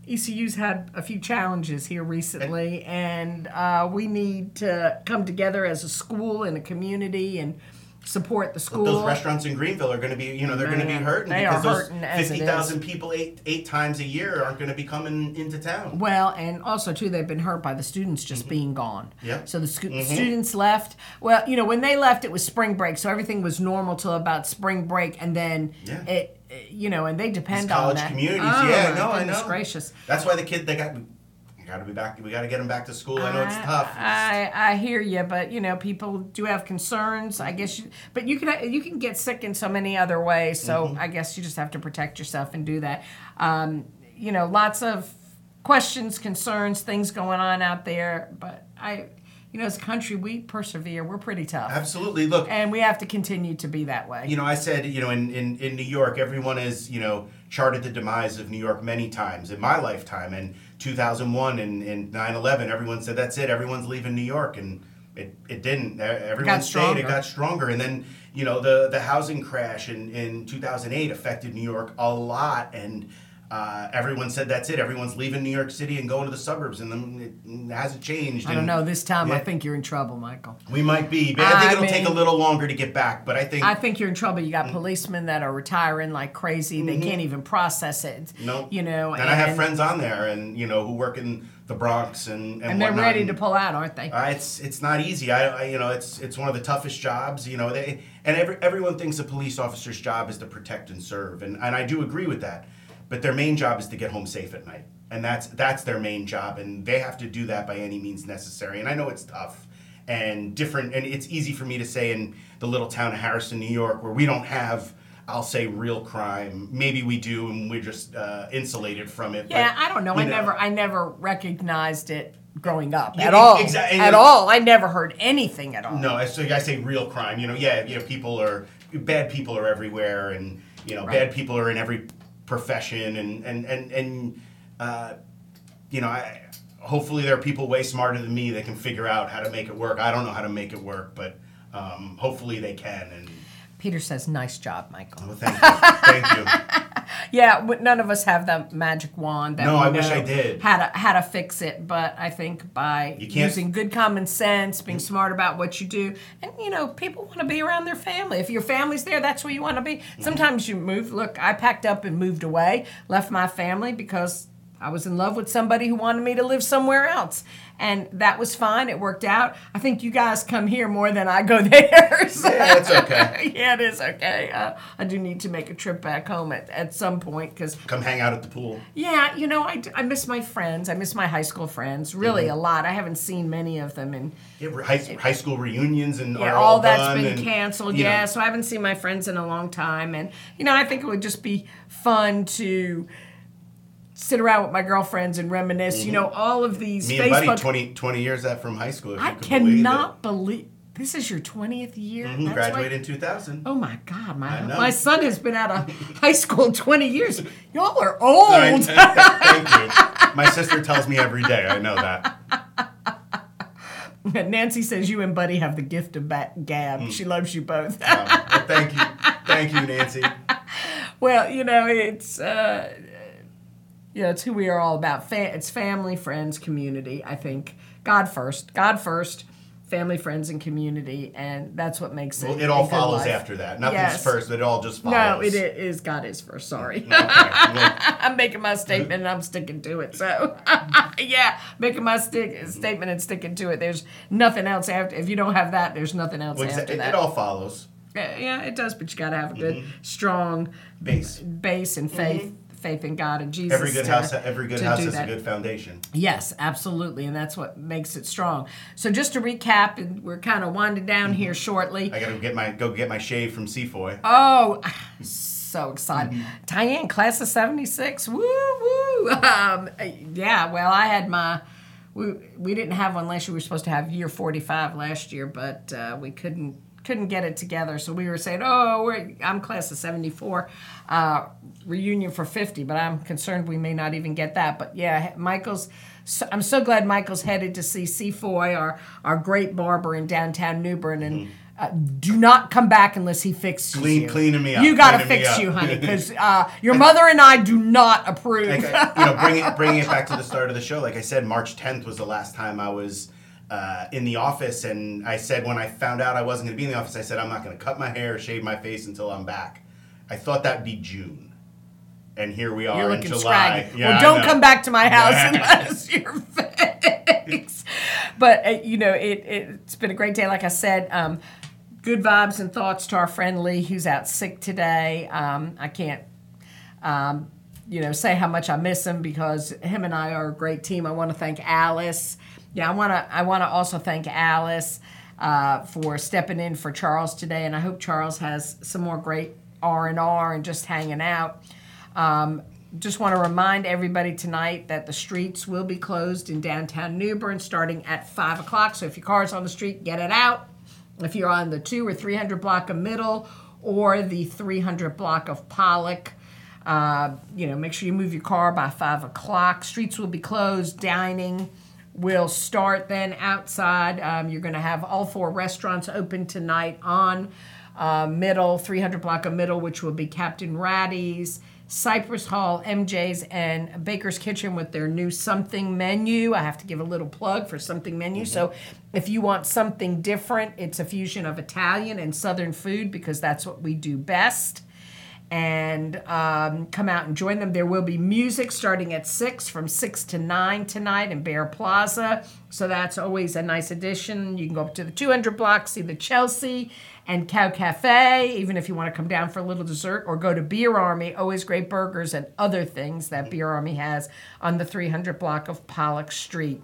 ECU's had a few challenges here recently, and uh, we need to come together as a school and a community and support the school. Those restaurants in Greenville are going to be, you know, they're going to be hurting they because those fifty thousand people eight eight times a year aren't going to be coming into town. Well, and also too, they've been hurt by the students just being gone. Mm-hmm. Yeah. So the scu- students left. Well, you know, when they left, it was spring break, so everything was normal till about spring break, and then Yeah. it- you know, and they depend These on college communities, Oh, yeah, no, I goodness know. Gracious. That's why the kid they got. We got to be back. We got to get them back to school. I know it's tough. I, I hear you, but you know, people do have concerns. I guess, you, but you can you can get sick in so many other ways. So Mm-hmm. I guess you just have to protect yourself and do that. Um, you know, lots of questions, concerns, things going on out there. But I, you know, as a country, we persevere. We're pretty tough, Absolutely. Look, and we have to continue to be that way. you know, I said, you know, in, in, in New York, everyone has, you know, charted the demise of New York many times in my lifetime. And 2001 and, and 9-11, everyone said, that's it, everyone's leaving New York. And it, it didn't. Everyone stayed, stronger. it got stronger. And then, you know, the, the housing crash in, in 2008 affected New York a lot. And uh, everyone said, that's it, everyone's leaving New York City and going to the suburbs. And then it hasn't changed. I don't And know. This time, I think you're in trouble, Michael. We might be, but I think I it'll take a little longer to get back. But I think I think you're in trouble. You got policemen that are retiring like crazy. They can't even process it. Mm-hmm. No, you know, and, I have friends on there, and you know, who work in the Bronx and and, and they're ready and, to pull out, aren't they? Uh, it's it's not easy. I, I you know it's it's one of the toughest jobs. You know, they and every, everyone thinks a police officer's job is to protect and serve, and and I do agree with that. But their main job is to get home safe at night, and that's that's their main job, and they have to do that by any means necessary. And I know it's tough and different, and it's easy for me to say in the little town of Harrison, New York, where we don't have I'll say real crime. Maybe we do, and we're just uh, insulated from it. Yeah, but, I don't know. I never, I never recognized it growing up Yeah, at all. exa- and at know- all. I never heard anything at all. No, I- so I say real crime. You know, yeah, you know, people are bad. People are everywhere, and you know, Right. bad people are in every profession, and and and and uh, you know, I, hopefully there are people way smarter than me that can figure out how to make it work. I don't know how to make it work, but um, hopefully they can. And Peter says, "Nice job, Michael." well, thank you, thank you. Yeah, none of us have the magic wand that No, we I wish I did. how to how to fix it. But I think by using good common sense, being smart about what you do, and you know, people want to be around their family. If your family's there, that's where you want to be. Mm-hmm. Sometimes you move. Look, I packed up and moved away, left my family because I was in love with somebody who wanted me to live somewhere else. And that was fine. It worked out. I think you guys come here more than I go there. so- Yeah, it's okay. yeah, it is okay. Uh, I do need to make a trip back home at, at some point because Come hang out at the pool. yeah, you know, I, I miss my friends. I miss my high school friends really Mm-hmm. a lot. I haven't seen many of them, and Yeah, high, high school reunions and yeah, all all that's been and, canceled. you know, Yeah, so I haven't seen my friends in a long time, and you know, I think it would just be fun to sit around with my girlfriends and reminisce. You know, all of these Mm-hmm. Me and Buddy, 20, 20 years out from high school. I could believe cannot believe this is your twentieth year. Mhm, That's why- graduated in 2000. Oh my God, my my son has been out of high school twenty years. Y'all are old. Right, Thank you. My sister tells me every day. I know that. Nancy says you and Buddy have the gift of ba- gab. Hmm. She loves you both. But thank you, thank you, Nancy. well, you know, it's uh, you know, it's who we are all about. Fa- it's family, friends, community. I think God first, God first, family, friends, and community, and that's what makes it. Well, it all good follows life. after that. Nothing's Yes. first. It all just follows. No, it is. God is first. Sorry. Okay. Well, I'm making my statement and I'm sticking to it. So, yeah, making my stick statement and sticking to it. There's nothing else after. If you don't have that, there's nothing else well, after it, that. it all follows. Yeah, yeah, it does, but you got to have a good, Mm-hmm. strong Base. base and faith, faith in God and Jesus. Every good to- house, every good house do has a good foundation. Yes, absolutely, and that's what makes it strong. So, just to recap, and we're kind of winding down here shortly. Mm-hmm. I gotta get my go get my shave from Seafoy. Oh, so excited. Mm-hmm. Diane, class of 76. Woo, woo. Um, yeah, well, I had my, we, we didn't have one last year. We were supposed to have year 45 last year, but uh, we couldn't couldn't get it together. So we were saying, oh, we're, I'm class of 74, uh, reunion for 50, but I'm concerned we may not even get that. But yeah, Michael's, so, I'm so glad Michael's headed to see Seafoy, our, our great barber in downtown New Bern, and uh, do not come back unless he fixes Clean- you. cleaning me up, You got to fix you, honey, because uh, your mother and I do not approve. Like, I- you know, bringing bringing it back to the start of the show. Like I said, March 10th was the last time I was uh, in the office, and I said when I found out I wasn't going to be in the office, I said I'm not going to cut my hair, or shave my face until I'm back. I thought that'd be June, and here we are You're in July. scraggy. Yeah, well, don't come back to my house unless you're fixed. But uh, you know, it, it's been a great day. Like I said, um, good vibes and thoughts to our friend Lee, who's out sick today. Um, I can't. Um, you know, say how much I miss him because him and I are a great team. I want to thank Alice. Yeah, I want to. I want to also thank Alice uh, for stepping in for Charles today, and I hope Charles has some more great R and R and just hanging out. Um, just want to remind everybody tonight that the streets will be closed in downtown New Bern starting at five o'clock. So if your car's on the street, get it out. If you're on the two or three hundred block of Middle or the three hundred block of Pollock. Uh, you know, make sure you move your car by five o'clock. Streets will be closed. Dining will start then outside. Um, you're going to have all four restaurants open tonight on uh, Middle, 300 block of Middle, which will be Captain Ratty's, Cypress Hall, MJ's, and Baker's Kitchen with their new something menu. I have to give a little plug for something menu. So if you want something different, it's a fusion of Italian and Southern food because that's what we do best and um, come out and join them. There will be music starting at 6 from 6 to 9 tonight in Bear Plaza. So that's always a nice addition. You can go up to the 200 block, see the Chelsea and Cow Cafe, even if you want to come down for a little dessert, or go to Beer Army, always great burgers and other things that Beer Army has on the 300 block of Pollock Street.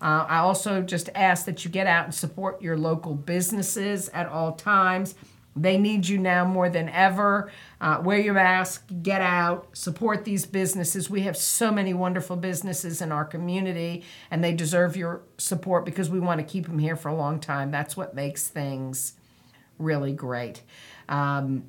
Uh, I also just ask that you get out and support your local businesses at all times. They need you now more than ever. Uh, wear your mask, get out, support these businesses. We have so many wonderful businesses in our community, and they deserve your support because we want to keep them here for a long time. That's what makes things really great. Um,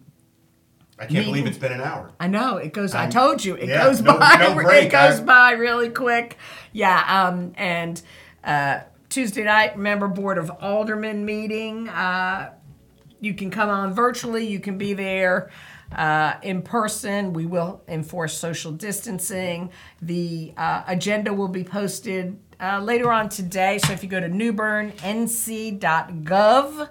I can't believe it's been an hour. I know it goes. I Um, told you it yeah, goes no- by. no break. It goes I- by really quick. Yeah. Um. And uh, Tuesday night, remember Board of Aldermen meeting. Uh, you can come on virtually. You can be there uh, in person. We will enforce social distancing. The uh, agenda will be posted uh, later on today. So if you go to newbernnc.gov.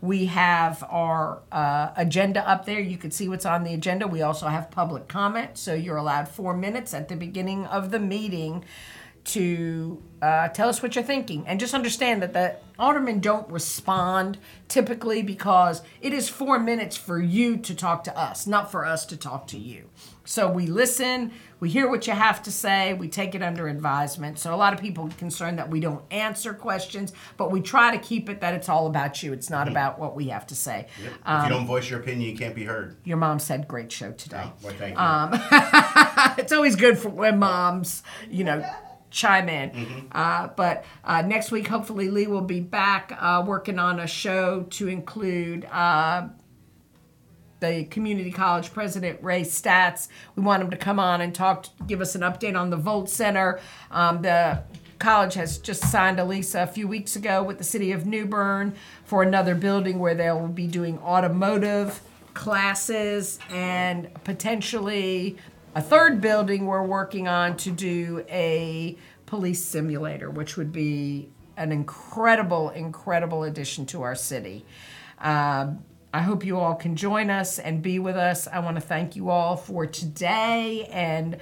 We have our uh, agenda up there. You can see what's on the agenda. We also have public comment, so you're allowed four minutes at the beginning of the meeting to uh, tell us what you're thinking. And just understand that the aldermen don't respond typically because it is four minutes for you to talk to us, not for us to talk to you. So we listen, we hear what you have to say, we take it under advisement. So a lot of people are concerned that we don't answer questions, but we try to keep it that it's all about you. It's not about what we have to say. Yep. if Um, you don't voice your opinion, you can't be heard. Your mom said, great show today. Oh, well, thank you. Um, it's always good for when moms, you know, chime in. Mm-hmm. Uh, but uh, next week, hopefully, Lee will be back uh, working on a show to include. Uh, the community college president Ray Staats. We want him to come on and talk, give us an update on the Volt Center. Um, the college has just signed a lease a few weeks ago with the city of New Bern for another building where they'll be doing automotive classes and potentially a third building we're working on to do a police simulator, which would be an incredible, incredible addition to our city. Um, I hope you all can join us and be with us. I want to thank you all for today and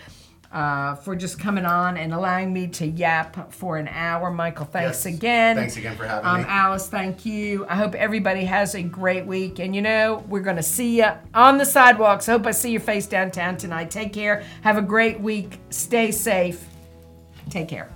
uh, for just coming on and allowing me to yap for an hour. Michael, thanks Yes. again. Thanks again for having um, me. Alice, thank you. I hope everybody has a great week. And you know, we're going to see you on the sidewalks. I hope I see your face downtown tonight. Take care. Have a great week. Stay safe. Take care.